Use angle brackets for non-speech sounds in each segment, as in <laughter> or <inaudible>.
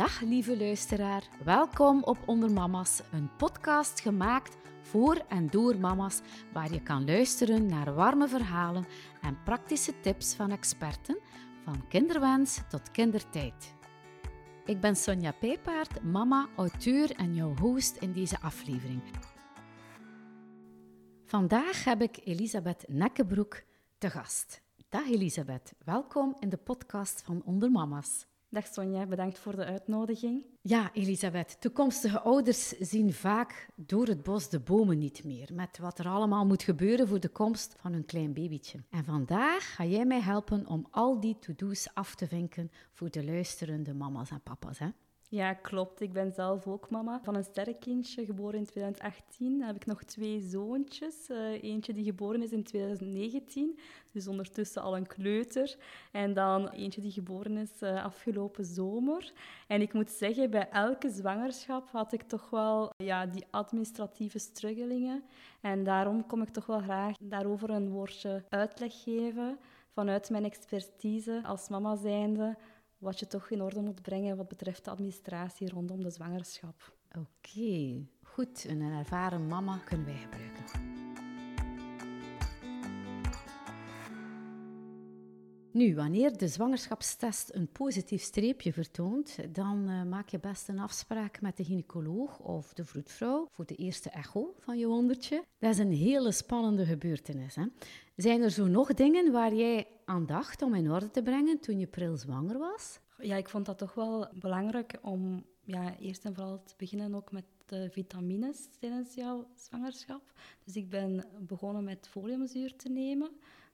Dag lieve luisteraar, welkom op Onder Mama's, een podcast gemaakt voor en door mama's, waar je kan luisteren naar warme verhalen en praktische tips van experten, van kinderwens tot kindertijd. Ik ben Sonja Pijpaard, mama, auteur en jouw host in deze aflevering. Vandaag heb ik Elisabeth Nekkebroek te gast. Dag Elisabeth, welkom in de podcast van Onder Mama's. Dag Sonja, bedankt voor de uitnodiging. Ja, Elisabeth, toekomstige ouders zien vaak door het bos de bomen niet meer, met wat er allemaal moet gebeuren voor de komst van hun klein babytje. En vandaag ga jij mij helpen om al die to-do's af te vinken voor de luisterende mama's en papa's. Hè? Ja, klopt. Ik ben zelf ook mama van een sterrenkindje, geboren in 2018. Dan heb ik nog twee zoontjes. Uh, eentje die geboren is in 2019, dus ondertussen al een kleuter. En dan eentje die geboren is uh, afgelopen zomer. En ik moet zeggen, bij elke zwangerschap had ik toch wel ja, die administratieve struggelingen. En daarom kom ik toch wel graag daarover een woordje uitleg geven vanuit mijn expertise als mama zijnde wat je toch in orde moet brengen wat betreft de administratie rondom de zwangerschap. Oké, goed. Een ervaren mama kunnen wij gebruiken. Nu, wanneer de zwangerschapstest een positief streepje vertoont, dan uh, maak je best een afspraak met de gynaecoloog of de vroedvrouw voor de eerste echo van je wondertje. Dat is een hele spannende gebeurtenis. Hè? Zijn er zo nog dingen waar jij aan dacht om in orde te brengen toen je pril zwanger was? Ja, ik vond dat toch wel belangrijk om ja, eerst en vooral te beginnen ook met de vitamines tijdens jouw zwangerschap. Dus ik ben begonnen met foliumzuur te nemen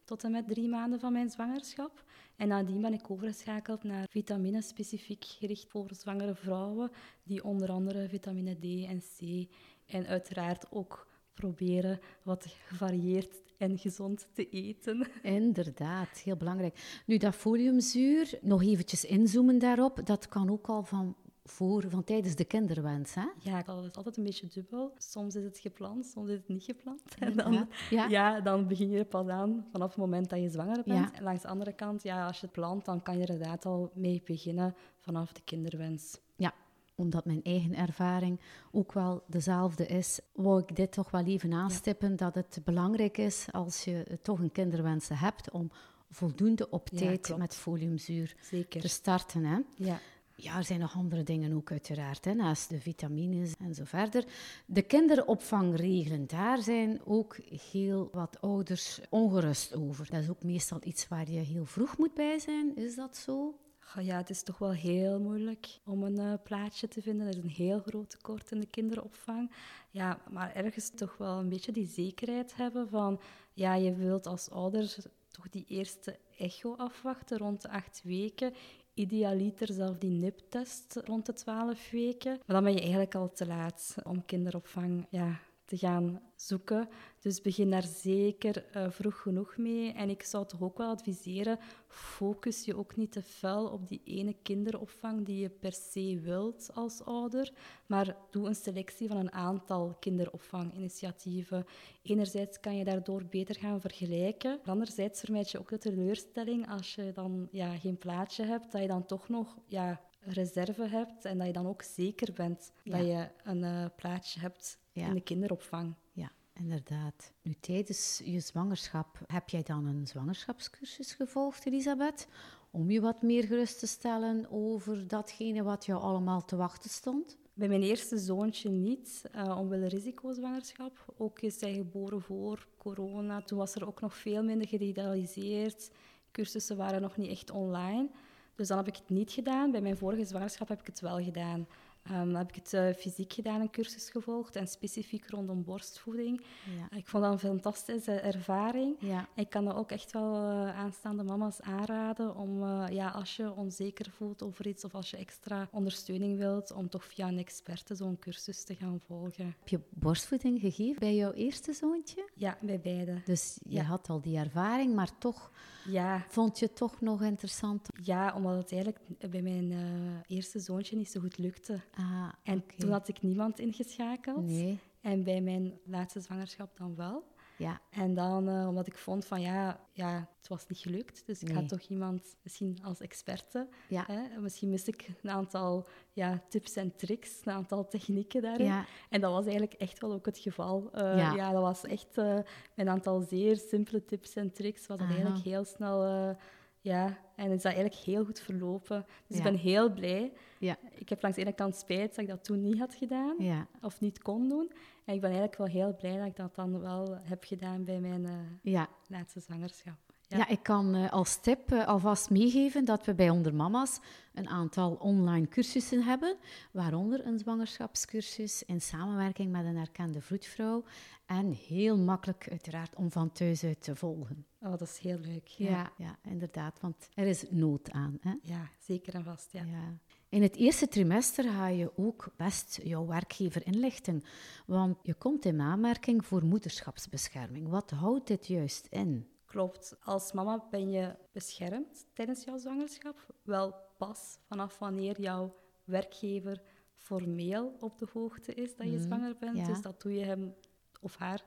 tot en met drie maanden van mijn zwangerschap. En nadien ben ik overgeschakeld naar vitamines specifiek gericht voor zwangere vrouwen, die onder andere vitamine D en C en uiteraard ook proberen wat gevarieerd en gezond te eten. Inderdaad, heel belangrijk. Nu, dat foliumzuur, nog eventjes inzoomen daarop, dat kan ook al van voor, van tijdens de kinderwens, hè? Ja, dat is altijd een beetje dubbel. Soms is het gepland, soms is het niet gepland. <laughs> En dan, ja. ja. dan begin je er pas aan vanaf het moment dat je zwanger bent. En langs de andere kant, ja, als je het plant, dan kan je er inderdaad al mee beginnen vanaf de kinderwens. Ja, omdat mijn eigen ervaring ook wel dezelfde is, wou ik dit toch wel even aanstippen, dat het belangrijk is als je toch een kinderwens hebt om voldoende op tijd met foliumzuur Zeker. te starten. Hè? Ja. Ja, er zijn nog andere dingen ook uiteraard, hè, naast de vitamines en zo verder. De kinderopvangregelen, daar zijn ook heel wat ouders ongerust over. Dat is ook meestal iets waar je heel vroeg moet bij zijn, is dat zo? Ja, het is toch wel heel moeilijk om een uh, plaatje te vinden. Er is een heel groot tekort in de kinderopvang. Ja, maar ergens toch wel een beetje die zekerheid hebben van... Ja, je wilt als ouder toch die eerste echo afwachten rond de acht weken idealiter zelf die NIP-test rond de 12 weken. Maar dan ben je eigenlijk al te laat om kinderopvang ja, te gaan zoeken. Dus begin daar zeker uh, vroeg genoeg mee. En ik zou toch ook wel adviseren, focus je ook niet te fel op die ene kinderopvang die je per se wilt als ouder, maar doe een selectie van een aantal kinderopvanginitiatieven. Enerzijds kan je daardoor beter gaan vergelijken. Anderzijds vermijd je ook de teleurstelling als je dan ja, geen plaatje hebt, dat je dan toch nog ja, reserve hebt en dat je dan ook zeker bent dat je een uh, plaatje hebt in de kinderopvang. Ja, inderdaad. Nu, tijdens je zwangerschap, heb jij dan een zwangerschapscursus gevolgd, Elisabeth? Om je wat meer gerust te stellen over datgene wat jou allemaal te wachten stond? Bij mijn eerste zoontje niet, uh, omwille risicozwangerschap. Ook is hij geboren voor corona. Toen was er ook nog veel minder gedigitaliseerd. Cursussen waren nog niet echt online. Dus dan heb ik het niet gedaan. Bij mijn vorige zwangerschap heb ik het wel gedaan. Um, heb ik het uh, fysiek gedaan, een cursus gevolgd en specifiek rondom borstvoeding. Ja. Ik vond dat een fantastische ervaring. Ja. Ik kan dat ook echt wel uh, aanstaande mama's aanraden om, uh, ja, als je onzeker voelt over iets of als je extra ondersteuning wilt, om toch via een experte zo'n cursus te gaan volgen. Heb je borstvoeding gegeven bij jouw eerste zoontje? Ja, bij beide. Dus je had al die ervaring, maar toch ja. vond je het toch nog interessant? Ja, omdat het eigenlijk bij mijn eerste zoontje niet zo goed lukte. Ah, en toen had ik niemand ingeschakeld. Nee. En bij mijn laatste zwangerschap dan wel. Ja. En dan, uh, omdat ik vond van ja, ja, het was niet gelukt. Dus ik had toch iemand misschien als experte. Ja. Hè? Misschien miste ik een aantal ja, tips en tricks, een aantal technieken daarin. Ja. En dat was eigenlijk echt wel ook het geval. Uh, Ja. ja. dat was echt uh, een aantal zeer simpele tips en tricks. Aha. eigenlijk heel snel... ja, en is dat eigenlijk heel goed verlopen. Dus Ja. ik ben heel blij. Ja. Ik heb langs de ene kant spijt dat ik dat toen niet had gedaan Ja. of niet kon doen. En ik ben eigenlijk wel heel blij dat ik dat dan wel heb gedaan bij mijn eh, Ja. laatste zwangerschap. Ja. ik kan eh, als tip eh, alvast meegeven dat we bij Onder Mama's een aantal online cursussen hebben, waaronder een zwangerschapscursus in samenwerking met een erkende vroedvrouw en heel makkelijk uiteraard om van thuis uit te volgen. Oh, dat is heel leuk. Ja, ja, inderdaad, want er is nood aan. Hè? Ja, zeker en vast. Ja. Ja. In het eerste trimester ga je ook best jouw werkgever inlichten, want je komt in aanmerking voor moederschapsbescherming. Wat houdt dit juist in? Klopt. Als mama ben je beschermd tijdens jouw zwangerschap. Wel pas vanaf wanneer jouw werkgever formeel op de hoogte is dat je zwanger bent. ja. Dus dat doe je hem of haar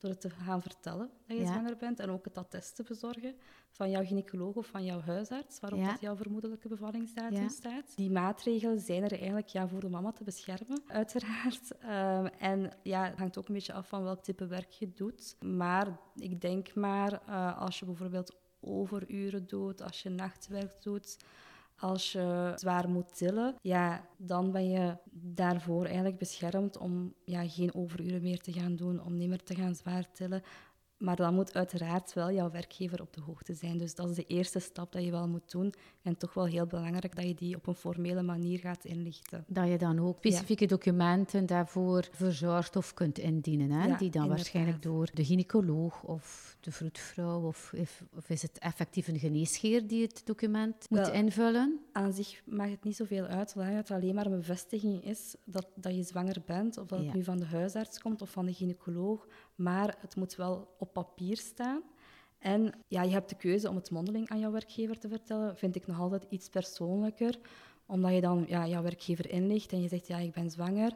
door het te gaan vertellen dat je Ja. zwanger bent. En ook het attest te bezorgen van jouw gynaecoloog of van jouw huisarts, waarop Ja. dat jouw vermoedelijke bevallingsdatum Ja. staat. Die maatregelen zijn er eigenlijk ja, voor de mama te beschermen, <laughs> uiteraard. Ehm, en ja, het hangt ook een beetje af van welk type werk je doet. Maar ik denk maar, eh, als je bijvoorbeeld overuren doet, als je nachtwerk doet, als je zwaar moet tillen, ja, dan ben je daarvoor eigenlijk beschermd om ja, geen overuren meer te gaan doen, om niet meer te gaan zwaar tillen. Maar dan moet uiteraard wel jouw werkgever op de hoogte zijn. Dus dat is de eerste stap dat je wel moet doen. En toch wel heel belangrijk dat je die op een formele manier gaat inlichten. Dat je dan ook specifieke documenten daarvoor verzorgt of kunt indienen. Hè? Ja, die dan inderdaad. waarschijnlijk door de gynaecoloog of de vroedvrouw of, of is het effectief een geneesheer die het document moet Wel, invullen? Aan zich maakt het niet zoveel uit, zolang het alleen maar een bevestiging is dat, dat je zwanger bent, of dat het nu van de huisarts komt of van de gynaecoloog. Maar het moet wel op papier staan. En ja, je hebt de keuze om het mondeling aan jouw werkgever te vertellen, vind ik nog altijd iets persoonlijker. Omdat je dan ja, jouw werkgever inlicht en je zegt, ja, ik ben zwanger.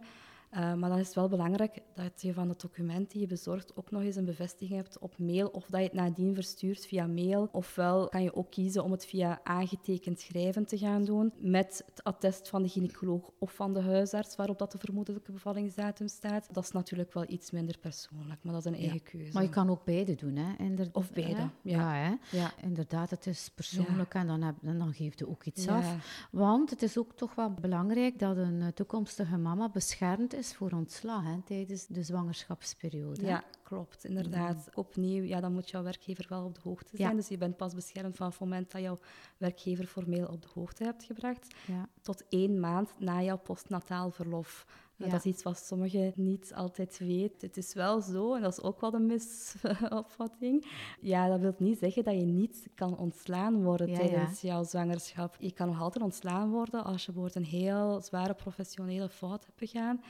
Eh, maar dan is het wel belangrijk dat je van het document die je bezorgt ook nog eens een bevestiging hebt op mail of dat je het nadien verstuurt via mail. Ofwel kan je ook kiezen om het via aangetekend schrijven te gaan doen met het attest van de gynaecoloog of van de huisarts waarop dat de vermoedelijke bevallingsdatum staat. Dat is natuurlijk wel iets minder persoonlijk, maar dat is een eigen keuze. Maar je kan ook beide doen, hè? Inder- Of beide, hè? ja. hè? Ja. Inderdaad, het is persoonlijk en dan, heb, dan geeft je ook iets af. Want het is ook toch wel belangrijk dat een toekomstige mama beschermd is voor ontslag hè, tijdens de zwangerschapsperiode. Ja, klopt, inderdaad. Opnieuw, ja, dan moet jouw werkgever wel op de hoogte zijn. Ja. Dus je bent pas beschermd vanaf het moment dat jouw werkgever formeel op de hoogte hebt gebracht. Ja. Tot één maand na jouw postnataal verlof. Ja. Dat is iets wat sommigen niet altijd weten. Het is wel zo, en dat is ook wel een misopvatting. Ja, dat wil niet zeggen dat je niet kan ontslaan worden Ja, tijdens jouw zwangerschap. Je kan nog altijd ontslaan worden als je bijvoorbeeld een heel zware professionele fout hebt begaan.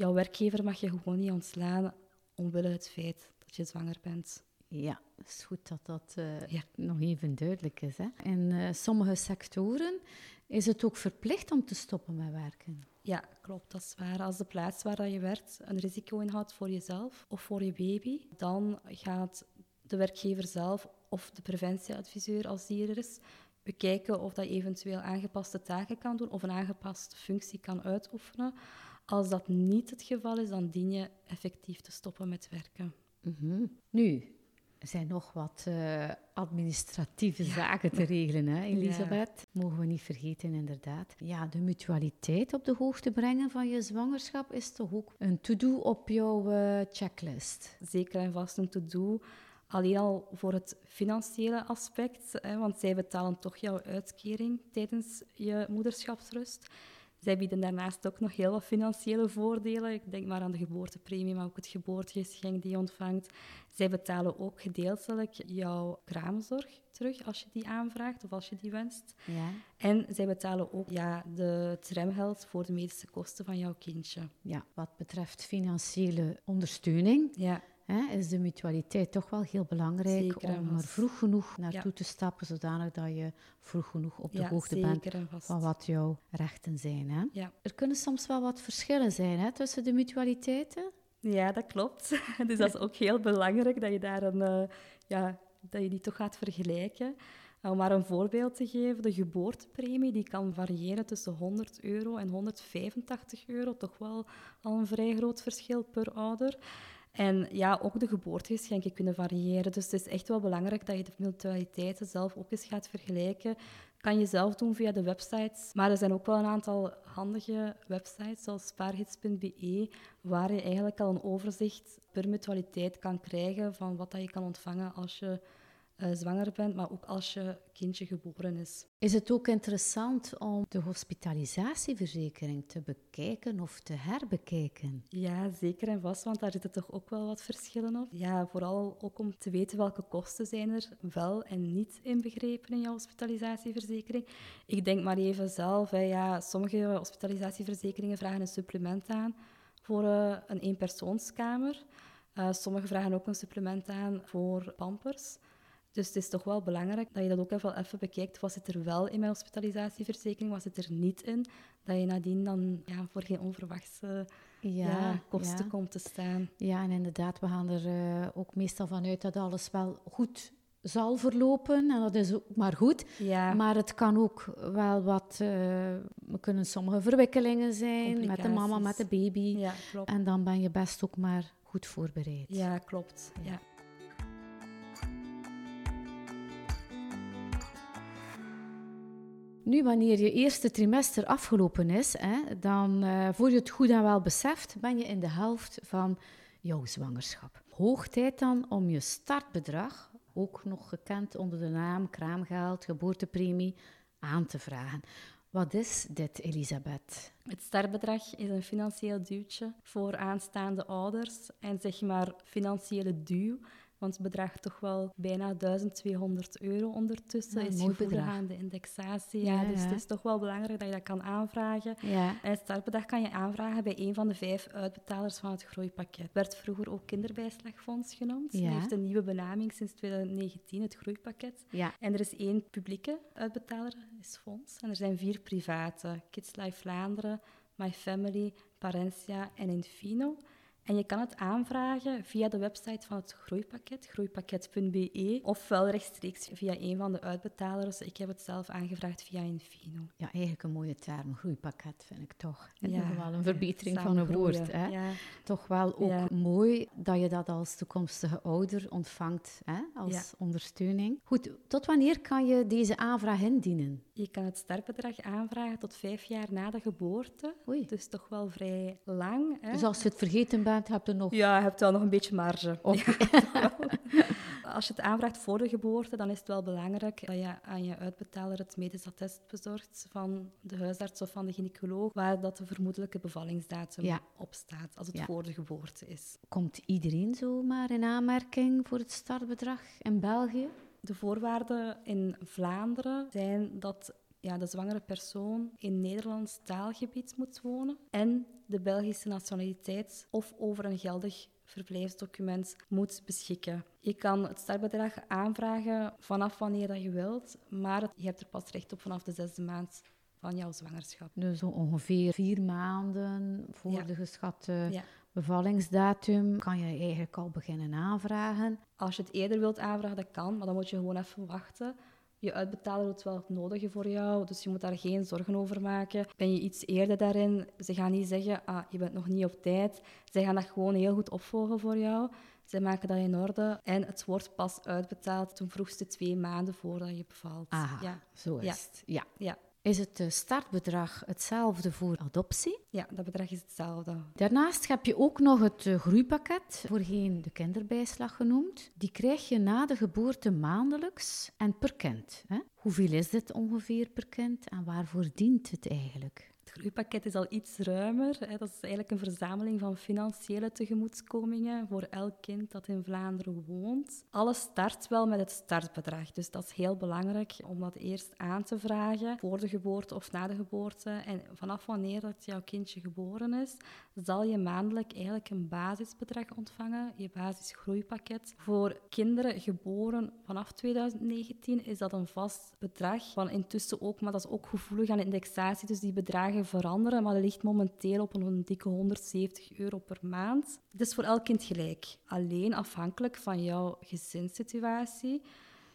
Jouw werkgever mag je gewoon niet ontslaan omwille het feit dat je zwanger bent. Ja, het is goed dat dat eh, Ja. nog even duidelijk is. Hè? In eh, sommige sectoren is het ook verplicht om te stoppen met werken. Ja, klopt, dat is waar. Als de plaats waar dat je werkt een risico inhoudt voor jezelf of voor je baby, dan gaat de werkgever zelf of de preventieadviseur, als die er is, bekijken of dat je eventueel aangepaste taken kan doen of een aangepaste functie kan uitoefenen. Als dat niet het geval is, dan dien je effectief te stoppen met werken. Mhm. Nu, er zijn nog wat eh, administratieve zaken te regelen, hè, Elisabeth? Mogen we niet vergeten, inderdaad. Ja, de mutualiteit op de hoogte brengen van je zwangerschap is toch ook een to-do op jouw eh, checklist. Zeker en vast een to-do. Alleen al voor het financiële aspect, hè, want zij betalen toch jouw uitkering tijdens je moederschapsrust. Zij bieden daarnaast ook nog heel wat financiële voordelen. Ik denk maar aan de geboortepremie, maar ook het geboortegeschenk die je ontvangt. Zij betalen ook gedeeltelijk jouw kraamzorg terug als je die aanvraagt of als je die wenst. Ja, En zij betalen ook ja, de tramgeld voor de medische kosten van jouw kindje. ja wat betreft financiële ondersteuning Ja, hè, is de mutualiteit toch wel heel belangrijk Zeker om er vroeg genoeg naartoe Ja. te stappen, zodanig dat je vroeg genoeg op de ja hoogte bent van wat jouw rechten zijn. Hè? Ja. Er kunnen soms wel wat verschillen zijn hè, tussen de mutualiteiten. Ja, dat klopt. <laughs> Dus dat is ook heel belangrijk dat je daar een, eh, ja, dat je die toch gaat vergelijken. Om maar een voorbeeld te geven, de geboortepremie die kan variëren tussen 100 euro en 185 euro. Toch wel al een vrij groot verschil per ouder. En ja, ook de geboortegeschenken kunnen variëren. Dus het is echt wel belangrijk dat je de mutualiteiten zelf ook eens gaat vergelijken. Kan je zelf doen via de websites. Maar er zijn ook wel een aantal handige websites, zoals spaargids.be, waar je eigenlijk al een overzicht per mutualiteit kan krijgen van wat dat je kan ontvangen als je uh, zwanger bent, maar ook als je kindje geboren is. Is het ook interessant om de hospitalisatieverzekering te bekijken of te herbekijken? Ja, zeker en vast, want daar zitten toch ook wel wat verschillen op. Ja, vooral ook om te weten welke kosten zijn er wel en niet inbegrepen in jouw hospitalisatieverzekering. Ik denk maar even zelf, hè, ja, sommige hospitalisatieverzekeringen vragen een supplement aan voor uh, een eenpersoonskamer. Uh, sommige vragen ook een supplement aan voor pampers. Dus het is toch wel belangrijk dat je dat ook even, even bekijkt. Wat zit er wel in mijn hospitalisatieverzekering, wat zit er niet in? Dat je nadien dan ja, voor geen onverwachte ja, kosten komt te staan. Ja, en inderdaad, we gaan er uh, ook meestal vanuit dat alles wel goed zal verlopen. En dat is ook maar goed. Ja. Maar het kan ook wel wat... Uh, er kunnen sommige verwikkelingen zijn met de mama, met de baby. Ja, klopt. En dan ben je best ook maar goed voorbereid. Ja, klopt. Ja. Nu, wanneer je eerste trimester afgelopen is, hè, dan, uh, voor je het goed en wel beseft, ben je in de helft van jouw zwangerschap. Hoog tijd dan om je startbedrag, ook nog gekend onder de naam kraamgeld, geboortepremie, aan te vragen. Wat is dit, Elisabeth? Het startbedrag is een financieel duwtje voor aanstaande ouders en zeg maar financiële duw want het bedraagt toch wel bijna 1200 euro ondertussen. Ja, is gevoelig aan de indexatie. Ja, dus het is toch wel belangrijk dat je dat kan aanvragen. En het startbedrag kan je aanvragen bij een van de vijf uitbetalers van het groeipakket. Werd vroeger ook kinderbijslagfonds genoemd. Het heeft een nieuwe benaming sinds 2019, het groeipakket. En er is één publieke uitbetaler, is fonds. En er zijn vier private. Kids Life Vlaanderen, My Family, Parentia en Infino. En je kan het aanvragen via de website van het groeipakket, groeipakket.be, ofwel rechtstreeks via een van de uitbetalers. Ik heb het zelf aangevraagd via Infino. Ja, eigenlijk een mooie term, groeipakket vind ik toch. En ja, wel een verbetering van een woord. Hè? Ja. Toch wel ook mooi dat je dat als toekomstige ouder ontvangt hè? als ondersteuning. Goed, tot wanneer kan je deze aanvraag indienen? Je kan het startbedrag aanvragen tot vijf jaar na de geboorte. Oei. Dus toch wel vrij lang. Hè? Dus als je het vergeten bent, heb je nog... Ja, je hebt wel nog een beetje marge. <laughs> als je het aanvraagt voor de geboorte, dan is het wel belangrijk dat je aan je uitbetaler het medisch attest bezorgt van de huisarts of van de gynaecoloog, waar dat de vermoedelijke bevallingsdatum op staat, als het voor de geboorte is. Komt iedereen zomaar in aanmerking voor het startbedrag in België? De voorwaarden in Vlaanderen zijn dat ja, de zwangere persoon in Nederlands taalgebied moet wonen en de Belgische nationaliteit of over een geldig verblijfsdocument moet beschikken. Je kan het startbedrag aanvragen vanaf wanneer dat je wilt, maar je hebt er pas recht op vanaf de zesde maand van jouw zwangerschap. Dus zo ongeveer vier maanden voor de geschatte bevallingsdatum kan je eigenlijk al beginnen aanvragen. Als je het eerder wilt aanvragen, dat kan, maar dan moet je gewoon even wachten. Je uitbetaler doet wel het nodige voor jou, dus je moet daar geen zorgen over maken. Ben je iets eerder daarin, ze gaan niet zeggen, ah, je bent nog niet op tijd. Ze gaan dat gewoon heel goed opvolgen voor jou. Ze maken dat in orde en het wordt pas uitbetaald ten vroegste twee maanden voordat je bevalt. Ah, ja. zo is het. Ja. ja. Is het startbedrag hetzelfde voor adoptie? Ja, dat bedrag is hetzelfde. Daarnaast heb je ook nog het eh, groeipakket, voorheen de kinderbijslag genoemd. Die krijg je na de geboorte maandelijks en per kind. Hè? Hoeveel is dit ongeveer per kind en waarvoor dient het eigenlijk? Het groeipakket is al iets ruimer. Hè. Dat is eigenlijk een verzameling van financiële tegemoetkomingen voor elk kind dat in Vlaanderen woont. Alles start wel met het startbedrag. Dus dat is heel belangrijk om dat eerst aan te vragen voor de geboorte of na de geboorte. En vanaf wanneer dat jouw kindje geboren is, zal je maandelijk eigenlijk een basisbedrag ontvangen, je basisgroeipakket. Voor kinderen geboren vanaf 2019 is dat een vast bedrag. Van intussen ook, maar dat is ook gevoelig aan indexatie. Dus die bedragen veranderen, maar dat ligt momenteel op een dikke 170 euro per maand. Het is voor elk kind gelijk. Alleen afhankelijk van jouw gezinssituatie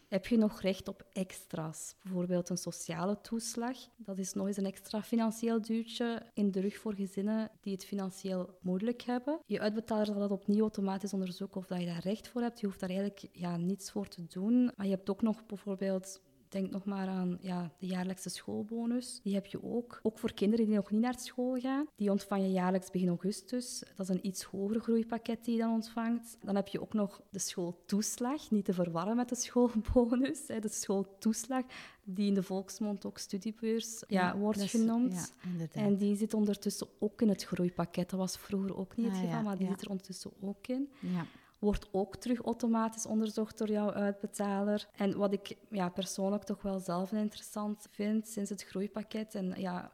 heb je nog recht op extra's. Bijvoorbeeld een sociale toeslag. Dat is nog eens een extra financieel duwtje in de rug voor gezinnen die het financieel moeilijk hebben. Je uitbetaler zal dat opnieuw automatisch onderzoeken of dat je daar recht voor hebt. Je hoeft daar eigenlijk ja, niets voor te doen. Maar je hebt ook nog bijvoorbeeld Denk nog maar aan ja, de jaarlijkse schoolbonus. Die heb je ook. Ook voor kinderen die nog niet naar school gaan. Die ontvang je jaarlijks begin augustus. Dat is een iets hoger groeipakket die je dan ontvangt. Dan heb je ook nog de schooltoeslag. Niet te verwarren met de schoolbonus. De schooltoeslag, die in de volksmond ook studiebeurs ja, wordt genoemd. Ja, en die zit ondertussen ook in het groeipakket. Dat was vroeger ook niet het ah, geval, maar die zit er ondertussen ook in. Wordt ook terug automatisch onderzocht door jouw uitbetaler. En wat ik ja, persoonlijk toch wel zelf interessant vind sinds het groeipakket, en ja,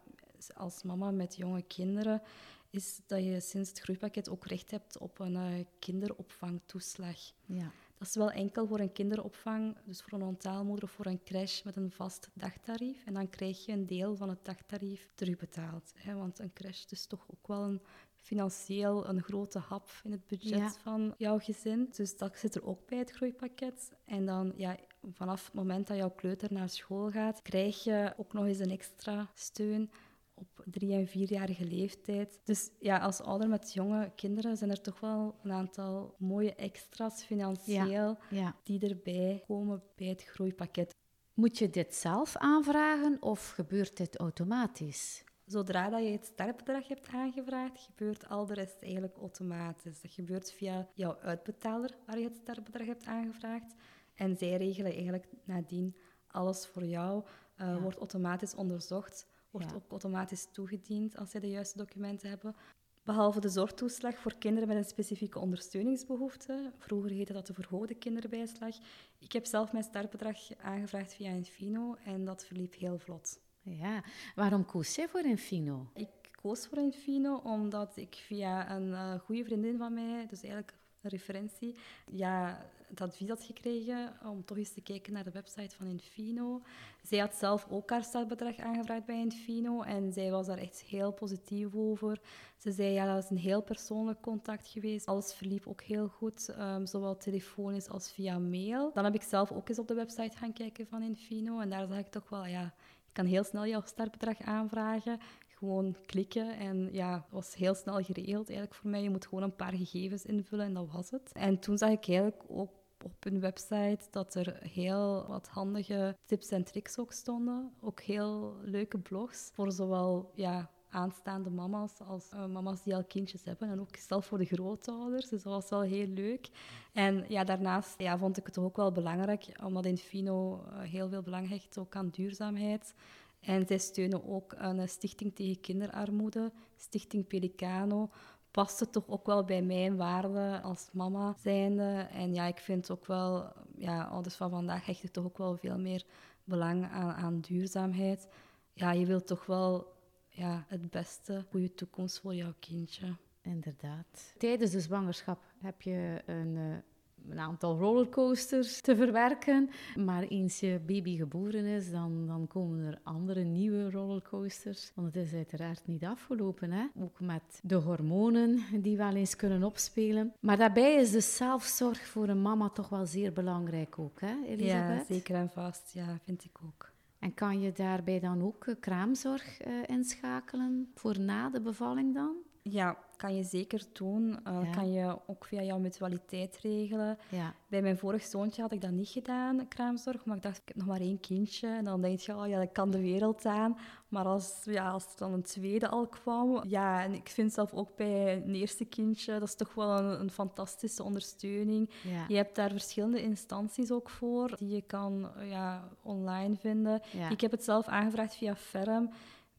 als mama met jonge kinderen, is dat je sinds het groeipakket ook recht hebt op een uh, kinderopvangtoeslag. Ja. Dat is wel enkel voor een kinderopvang, dus voor een ontaalmoeder of voor een crash met een vast dagtarief. En dan krijg je een deel van het dagtarief terugbetaald. Hè? Want een crash is toch ook wel een financieel een grote hap in het budget van jouw gezin. Dus dat zit er ook bij het groeipakket. En dan ja, vanaf het moment dat jouw kleuter naar school gaat, krijg je ook nog eens een extra steun op drie- en vierjarige leeftijd. Dus ja, als ouder met jonge kinderen zijn er toch wel een aantal mooie extra's financieel die erbij komen bij het groeipakket. Moet je dit zelf aanvragen of gebeurt dit automatisch? Zodra dat je het startbedrag hebt aangevraagd, gebeurt al de rest eigenlijk automatisch. Dat gebeurt via jouw uitbetaler waar je het startbedrag hebt aangevraagd. En zij regelen eigenlijk nadien alles voor jou. Uh, Wordt automatisch onderzocht, wordt ook automatisch toegediend als zij de juiste documenten hebben. Behalve de zorgtoeslag voor kinderen met een specifieke ondersteuningsbehoefte. Vroeger heette dat de verhoogde kinderbijslag. Ik heb zelf mijn startbedrag aangevraagd via Infino en dat verliep heel vlot. Ja, waarom koos je voor Infino? Ik koos voor Infino omdat ik via een uh, goede vriendin van mij, dus eigenlijk een referentie, ja, het advies had gekregen om toch eens te kijken naar de website van Infino. Zij had zelf ook haar startbedrag aangevraagd bij Infino en zij was daar echt heel positief over. Ze zei, ja, dat is een heel persoonlijk contact geweest. Alles verliep ook heel goed, um, zowel telefonisch als via mail. Dan heb ik zelf ook eens op de website gaan kijken van Infino en daar zag ik toch wel, ja, kan heel snel jouw startbedrag aanvragen. Gewoon klikken en ja, het was heel snel geregeld eigenlijk voor mij. Je moet gewoon een paar gegevens invullen en dat was het. En toen zag ik eigenlijk ook op hun website dat er heel wat handige tips en tricks ook stonden. Ook heel leuke blogs voor zowel ja, aanstaande mama's als uh, mama's die al kindjes hebben. En ook zelf voor de grootouders. Dus dat was wel heel leuk. En ja, daarnaast ja, vond ik het ook wel belangrijk, omdat Infino uh, heel veel belang hecht ook aan duurzaamheid. En zij steunen ook een stichting tegen kinderarmoede, Stichting Pelicano. Paste toch ook wel bij mijn waarden als mama zijnde. En ja, ik vind ook wel, ja, ouders van vandaag hechten toch ook wel veel meer belang aan, aan duurzaamheid. Ja, je wilt toch wel ja, het beste, goede toekomst voor jouw kindje. Inderdaad. Tijdens de zwangerschap heb je een, eh, een aantal rollercoasters te verwerken. Maar eens je baby geboren is, dan, dan komen er andere nieuwe rollercoasters. Want het is uiteraard niet afgelopen. Hè? Ook met de hormonen die wel eens kunnen opspelen. Maar daarbij is de zelfzorg voor een mama toch wel zeer belangrijk ook, hè, Elisabeth? Ja, zeker en vast. Ja, vind ik ook. En kan je daarbij dan ook eh, kraamzorg uh, inschakelen voor na de bevalling dan? Ja, kan je zeker doen. Uh, Kan je ook via jouw mutualiteit regelen. Ja. Bij mijn vorig zoontje had ik dat niet gedaan, kraamzorg. Maar ik dacht, ik heb nog maar één kindje. En dan denk je, oh ja, dat kan de wereld aan. Maar als, ja, als er dan een tweede al kwam... Ja, en ik vind zelf ook bij een eerste kindje... Dat is toch wel een, een fantastische ondersteuning. Ja. Je hebt daar verschillende instanties ook voor. Die je kan ja, online vinden. Ik heb het zelf aangevraagd via Ferm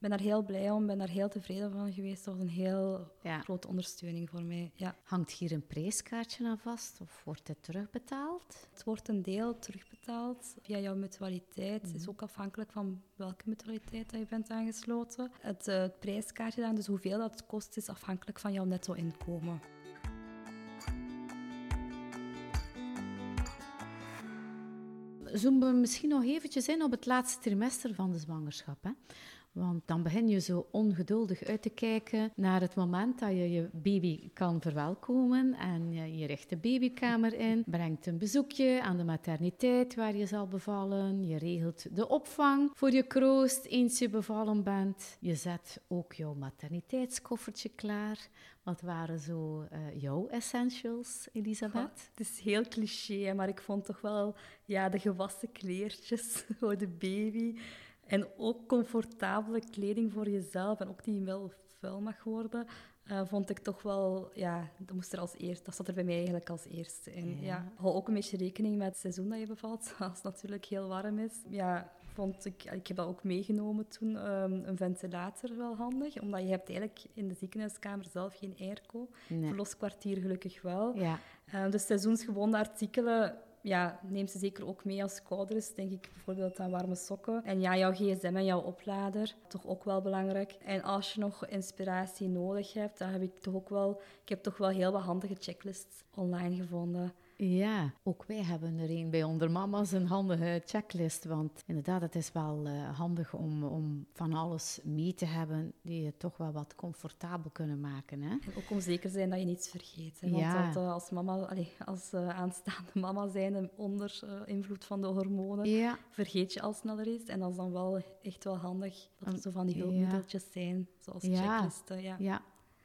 ben daar heel blij om, ben daar heel tevreden van geweest. Dat was een heel grote ondersteuning voor mij. Ja. Hangt hier een prijskaartje aan vast of wordt het terugbetaald? Het wordt een deel terugbetaald via jouw mutualiteit. Het is mhm. ook afhankelijk van welke mutualiteit dat je bent aangesloten. Het, uh, het prijskaartje dan, dus hoeveel dat kost, is afhankelijk van jouw netto-inkomen. zoomen we misschien nog eventjes in op het laatste trimester van de zwangerschap. Hè? Want dan begin je zo ongeduldig uit te kijken naar het moment dat je je baby kan verwelkomen. En je, richt de babykamer in, brengt een bezoekje aan de materniteit waar je zal bevallen. Je regelt de opvang voor je kroost eens je bevallen bent. Je zet ook jouw materniteitskoffertje klaar. Wat waren zo uh, jouw essentials, Elisabeth? het is heel cliché, maar ik vond toch wel ja, de gewassen kleertjes <laughs> voor de baby. En ook comfortabele kleding voor jezelf en ook die wel vuil mag worden. Uh, vond ik toch wel, ja, dat moest er als eerste, dat zat er bij mij eigenlijk als eerste in. Ja. ja. Hou ook een beetje rekening met het seizoen dat je bevalt, <laughs> als het natuurlijk heel warm is. Ja, vond ik, ik heb dat ook meegenomen toen, um, een ventilator wel handig, omdat je hebt eigenlijk in de ziekenhuiskamer zelf geen airco. Nee. Verloskwartier gelukkig wel. Ja. Um, de seizoensgebonden artikelen ja, neem ze zeker ook mee als kouders. Denk ik bijvoorbeeld aan warme sokken. En ja, jouw gsm en jouw oplader, toch ook wel belangrijk. En als je nog inspiratie nodig hebt, dan heb ik toch ook wel... Ik heb toch wel heel wat handige checklists online gevonden. Ja, ook wij hebben er een bij onder mama's, een handige checklist. Want inderdaad, het is wel uh, handig om, om van alles mee te hebben die je toch wel wat comfortabel kunnen maken. Hè? En ook om zeker te zijn dat je niets vergeet. Hè? Want ja. dat, uh, als, mama, allez, als uh, aanstaande mama zijn onder invloed van de hormonen, ja. vergeet je al sneller iets. En dat is dan wel echt wel handig dat er zo van die hulpmiddeltjes zijn, zoals checklisten. Ja.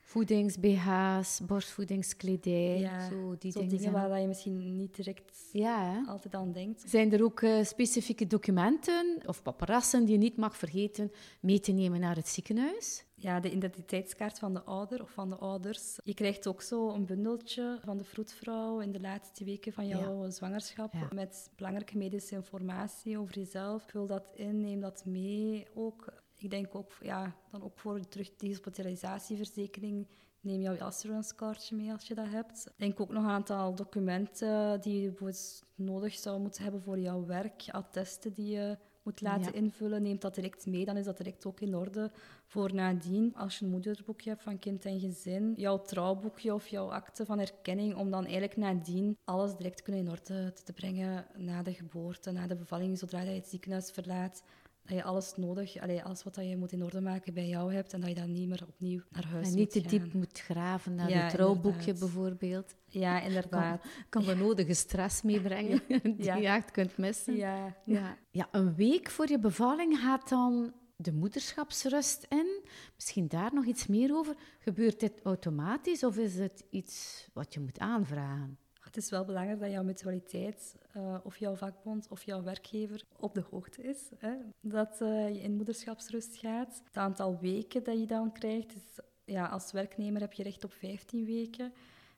voedings-BH's, borstvoedingskledij. Ja, zo die zo dingen, waar je misschien niet direct ja, altijd aan denkt. Zijn er ook uh, specifieke documenten of paparassen die je niet mag vergeten mee te nemen naar het ziekenhuis? Ja, de identiteitskaart van de ouder of van de ouders. Je krijgt ook zo een bundeltje van de vroedvrouw in de laatste weken van jouw zwangerschap met belangrijke medische informatie over jezelf. Vul dat in, neem dat mee. Ook ik denk ook, ja, dan ook voor terug die hospitalisatieverzekering neem jouw assurance kaartje mee als je dat hebt. Ik denk ook nog een aantal documenten die je nodig zou moeten hebben voor jouw werk, attesten die je moet laten invullen. Neem dat direct mee, dan is dat direct ook in orde voor nadien. Als je een moederboekje hebt van kind en gezin, jouw trouwboekje of jouw akte van erkenning, om dan eigenlijk nadien alles direct kunnen in orde te brengen na de geboorte, na de bevalling, zodra je het ziekenhuis verlaat dat je alles nodig, allee, alles wat je moet in orde maken bij jou hebt en dat je dan niet meer opnieuw naar huis en niet te diep moet graven naar ja, het trouwboekje bijvoorbeeld. Ja, inderdaad. Kan, kan nodige stress <laughs> meebrengen <laughs> die je echt kunt missen. Ja. Ja. ja, een week voor je bevalling gaat dan de moederschapsrust in. Misschien daar nog iets meer over. Gebeurt dit automatisch of is het iets wat je moet aanvragen? Het is wel belangrijk dat jouw mutualiteit uh, of jouw vakbond of jouw werkgever op de hoogte is. Hè, dat uh, je in moederschapsrust gaat. Het aantal weken dat je dan krijgt, is, ja, als werknemer heb je recht op 15 weken.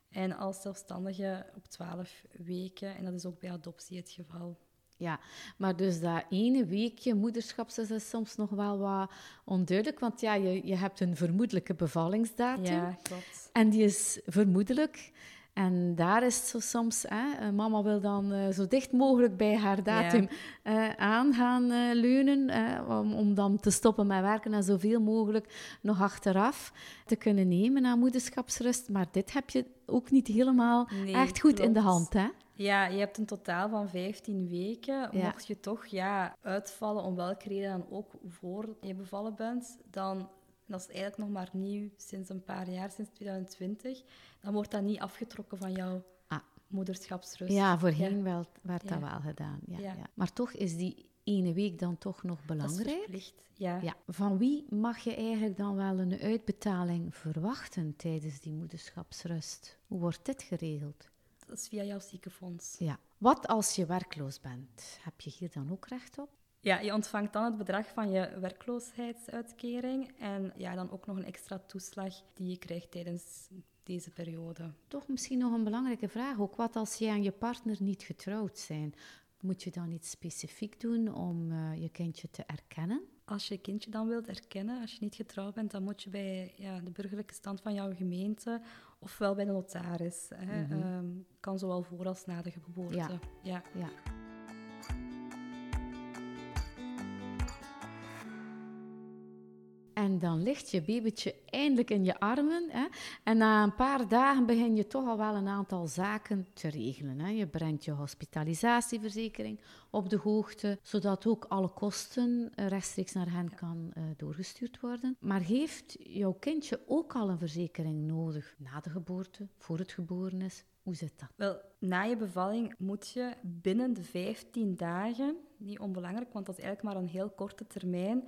En als zelfstandige op 12 weken. En dat is ook bij adoptie het geval. Ja, maar dus dat ene weekje moederschapsrust is soms nog wel wat onduidelijk. Want ja, je, je hebt een vermoedelijke bevallingsdatum. Ja, klopt. En die is vermoedelijk. En daar is het zo soms, hè, mama wil dan uh, zo dicht mogelijk bij haar datum ja. uh, aan gaan uh, leunen, om, om, dan te stoppen met werken en zoveel mogelijk nog achteraf te kunnen nemen aan moederschapsrust. Maar dit heb je ook niet helemaal echt goed in de hand, hè? Ja, je hebt een totaal van 15 weken. Mocht je toch ja, uitvallen, om welke reden dan ook, voor je bevallen bent, dan dat is eigenlijk nog maar nieuw sinds een paar jaar, sinds 2020, dan wordt dat niet afgetrokken van jouw ah. moederschapsrust. Ja, voorheen ja. Wel, werd dat wel gedaan. Ja, ja. Maar toch is die ene week dan toch nog belangrijk. verplicht, ja. ja. Van wie mag je eigenlijk dan wel een uitbetaling verwachten tijdens die moederschapsrust? Hoe wordt dit geregeld? Dat is via jouw ziekenfonds. Ja. Wat als je werkloos bent? Heb je hier dan ook recht op? Ja, je ontvangt dan het bedrag van je werkloosheidsuitkering en ja, dan ook nog een extra toeslag die je krijgt tijdens deze periode. Toch misschien nog een belangrijke vraag ook. Wat als jij en je partner niet getrouwd zijn? Moet je dan iets specifiek doen om uh, je kindje te erkennen? Als je je kindje dan wilt erkennen, als je niet getrouwd bent, dan moet je bij ja, de burgerlijke stand van jouw gemeente ofwel bij de notaris. Hè. Mm -hmm. kan zowel voor als na de geboorte. ja. ja. ja. En dan ligt je babytje eindelijk in je armen. Hè? En na een paar dagen begin je toch al wel een aantal zaken te regelen. Hè? Je brengt je hospitalisatieverzekering op de hoogte, zodat ook alle kosten rechtstreeks naar hen kan uh, doorgestuurd worden. Maar heeft jouw kindje ook al een verzekering nodig na de geboorte, voor het geboren is? Hoe zit dat? Wel, na je bevalling moet je binnen de 15 dagen, niet onbelangrijk, want dat is eigenlijk maar een heel korte termijn,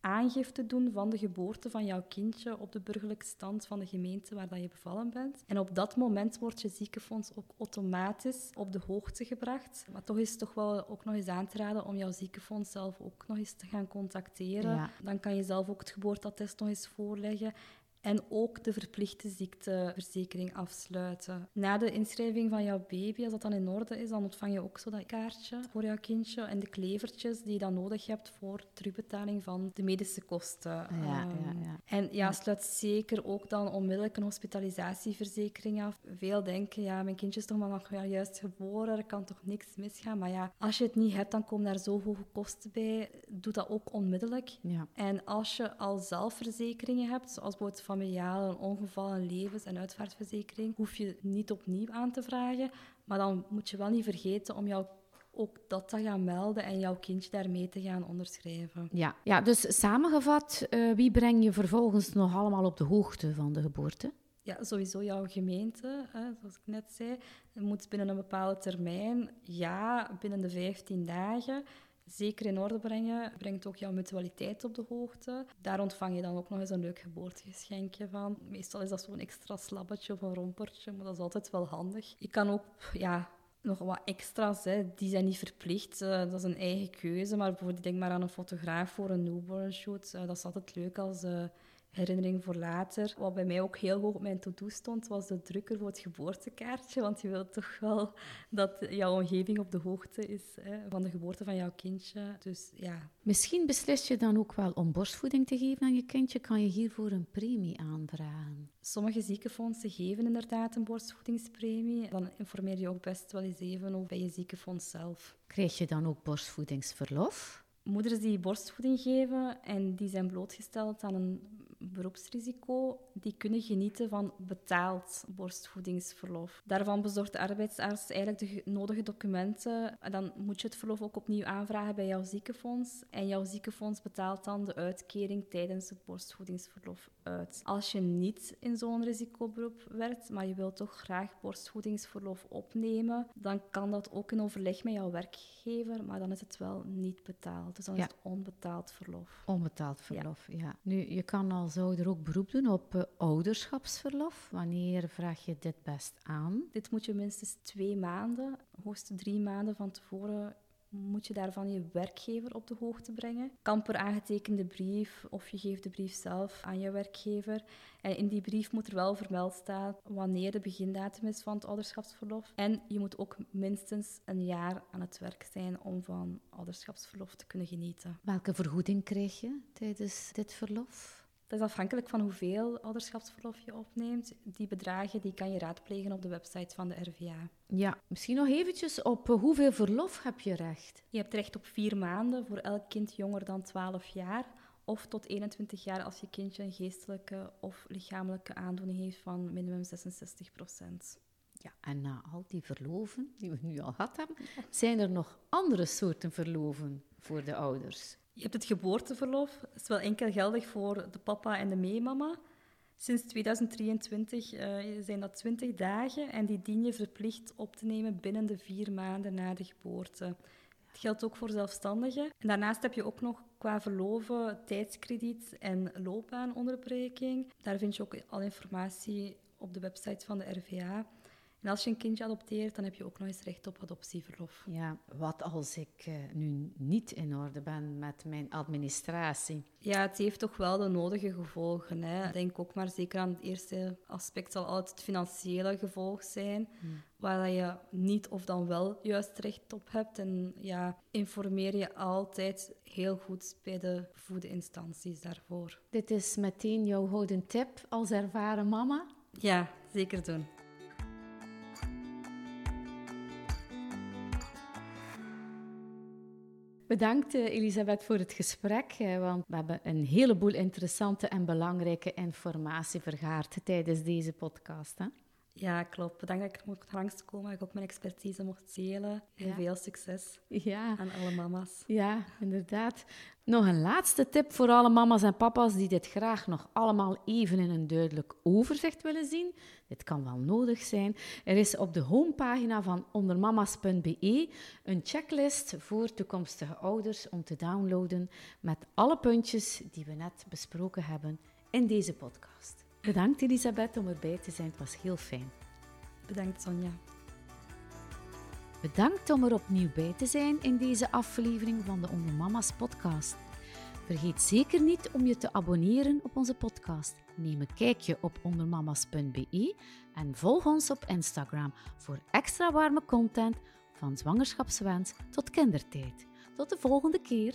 aangifte doen van de geboorte van jouw kindje op de burgerlijke stand van de gemeente waar dat je bevallen bent. En op dat moment wordt je ziekenfonds ook automatisch op de hoogte gebracht. Maar toch is het toch wel ook nog eens aan te raden om jouw ziekenfonds zelf ook nog eens te gaan contacteren. Dan kan je zelf ook het geboorteattest nog eens voorleggen en ook de verplichte ziekteverzekering afsluiten. Na de inschrijving van jouw baby, als dat dan in orde is, dan ontvang je ook zo dat kaartje voor jouw kindje en de klevertjes die je dan nodig hebt voor terugbetaling van de medische kosten. Ja, ja, ehm, ja. En ja, sluit zeker ook dan onmiddellijk een hospitalisatieverzekering af. Veel denken, ja, mijn kindje is toch maar nog juist geboren, er kan toch niks misgaan. Maar ja, als je het niet hebt, dan komen daar zo hoge kosten bij. Doe dat ook onmiddellijk. Ja. En als je al zelf verzekeringen hebt, zoals bijvoorbeeld familiale, een ongeval, een levens- en uitvaartverzekering, hoef je niet opnieuw aan te vragen. Maar dan moet je wel niet vergeten om jou ook dat te gaan melden en jouw kindje daarmee te gaan onderschrijven. Ja, ja dus samengevat, uh, wie breng je vervolgens nog allemaal op de hoogte van de geboorte? Ja, sowieso jouw gemeente, hè, zoals ik net zei. Moet binnen een bepaalde termijn, ja, binnen de 15 dagen zeker in orde brengen. Brengt ook jouw mutualiteit op de hoogte. Daar ontvang je dan ook nog eens een leuk geboortegeschenkje van. Meestal is dat zo'n extra slabbetje of een rompertje, maar dat is altijd wel handig. Je kan ook ja, nog wat extra's, hè. die zijn niet verplicht. Uh, dat is een eigen keuze. Maar bijvoorbeeld, denk maar aan een fotograaf voor een newborn shoot. Uh, dat is altijd leuk als... Uh, herinnering voor later. Wat bij mij ook heel hoog op mijn to-do stond, was de drukker voor het geboortekaartje. Want je wilt toch wel dat jouw omgeving op de hoogte is hè, van de geboorte van jouw kindje. Dus ja. Misschien beslis je dan ook wel om borstvoeding te geven aan je kindje. Kan je hiervoor een premie aanvragen? Sommige ziekenfondsen geven inderdaad een borstvoedingspremie. Dan informeer je ook best wel eens even over bij je ziekenfonds zelf. Krijg je dan ook borstvoedingsverlof? Moeders die borstvoeding geven en die zijn blootgesteld aan een beroepsrisico, die kunnen genieten van betaald borstvoedingsverlof. Daarvan bezorgt de arbeidsarts eigenlijk de nodige documenten. En dan moet je het verlof ook opnieuw aanvragen bij jouw ziekenfonds. En jouw ziekenfonds betaalt dan de uitkering tijdens het borstvoedingsverlof uit. Als je niet in zo'n risicoberoep werkt, maar je wilt toch graag borstvoedingsverlof opnemen, dan kan dat ook in overleg met jouw werkgever, maar dan is het wel niet betaald. Dus dan is het onbetaald verlof. Onbetaald verlof, ja. ja. Nu, je kan als ouder ook beroep doen op uh, ouderschapsverlof. Wanneer vraag je dit best aan? Dit moet je minstens twee maanden, hoogstens drie maanden van tevoren moet je daarvan je werkgever op de hoogte brengen. Kan per aangetekende brief of je geeft de brief zelf aan je werkgever. En in die brief moet er wel vermeld staan wanneer de begindatum is van het ouderschapsverlof. En je moet ook minstens een jaar aan het werk zijn om van ouderschapsverlof te kunnen genieten. Welke vergoeding krijg je tijdens dit verlof? Dat is afhankelijk van hoeveel ouderschapsverlof je opneemt. Die bedragen die kan je raadplegen op de website van de RVA. Ja, misschien nog eventjes op eh, hoeveel verlof heb je recht? Je hebt recht op vier maanden voor elk kind jonger dan 12 jaar. Of tot 21 jaar als je kindje een geestelijke of lichamelijke aandoening heeft van minimum 66 procent. Ja, en na al die verloven die we nu al gehad hebben, zijn er nog andere soorten verloven voor de ouders? Je hebt het geboorteverlof. Dat is wel enkel geldig voor de papa en de meemama. Sinds 2023 uh, eh, zijn dat 20 dagen en die dien je verplicht op te nemen binnen de vier maanden na de geboorte. Het geldt ook voor zelfstandigen. En daarnaast heb je ook nog qua verloven tijdskrediet en loopbaanonderbreking. Daar vind je ook al informatie op de website van de RVA. En als je een kindje adopteert, dan heb je ook nog eens recht op adoptieverlof. Ja, wat als ik uh, nu niet in orde ben met mijn administratie? Ja, het heeft toch wel de nodige gevolgen. Hè. Denk ook maar zeker aan het eerste aspect zal altijd het financiële gevolg zijn, hmm. waar je niet of dan wel juist recht op hebt. En ja, informeer je altijd heel goed bij de voedinstanties daarvoor. Dit is meteen jouw houden tip als ervaren mama? Ja, zeker doen. Bedankt Elisabeth voor het gesprek, want we hebben een heleboel interessante en belangrijke informatie vergaard tijdens deze podcast. Hè? Ja, klopt. Bedankt dat ik mocht langskomen, dat ik ook mijn expertise mocht delen. En veel succes ja. aan alle mama's. Ja, inderdaad. Nog een laatste tip voor alle mama's en papa's die dit graag nog allemaal even in een duidelijk overzicht willen zien. Dit kan wel nodig zijn. Er is op de homepagina van ondermamas.be een checklist voor toekomstige ouders om te downloaden met alle puntjes die we net besproken hebben in deze podcast. Bedankt Elisabeth om erbij te zijn. Het was heel fijn. Bedankt Sonja. Bedankt om er opnieuw bij te zijn in deze aflevering van de Ondermama's podcast. Vergeet zeker niet om je te abonneren op onze podcast. Neem een kijkje op ondermamas.be en volg ons op Instagram voor extra warme content van zwangerschapswens tot kindertijd. Tot de volgende keer.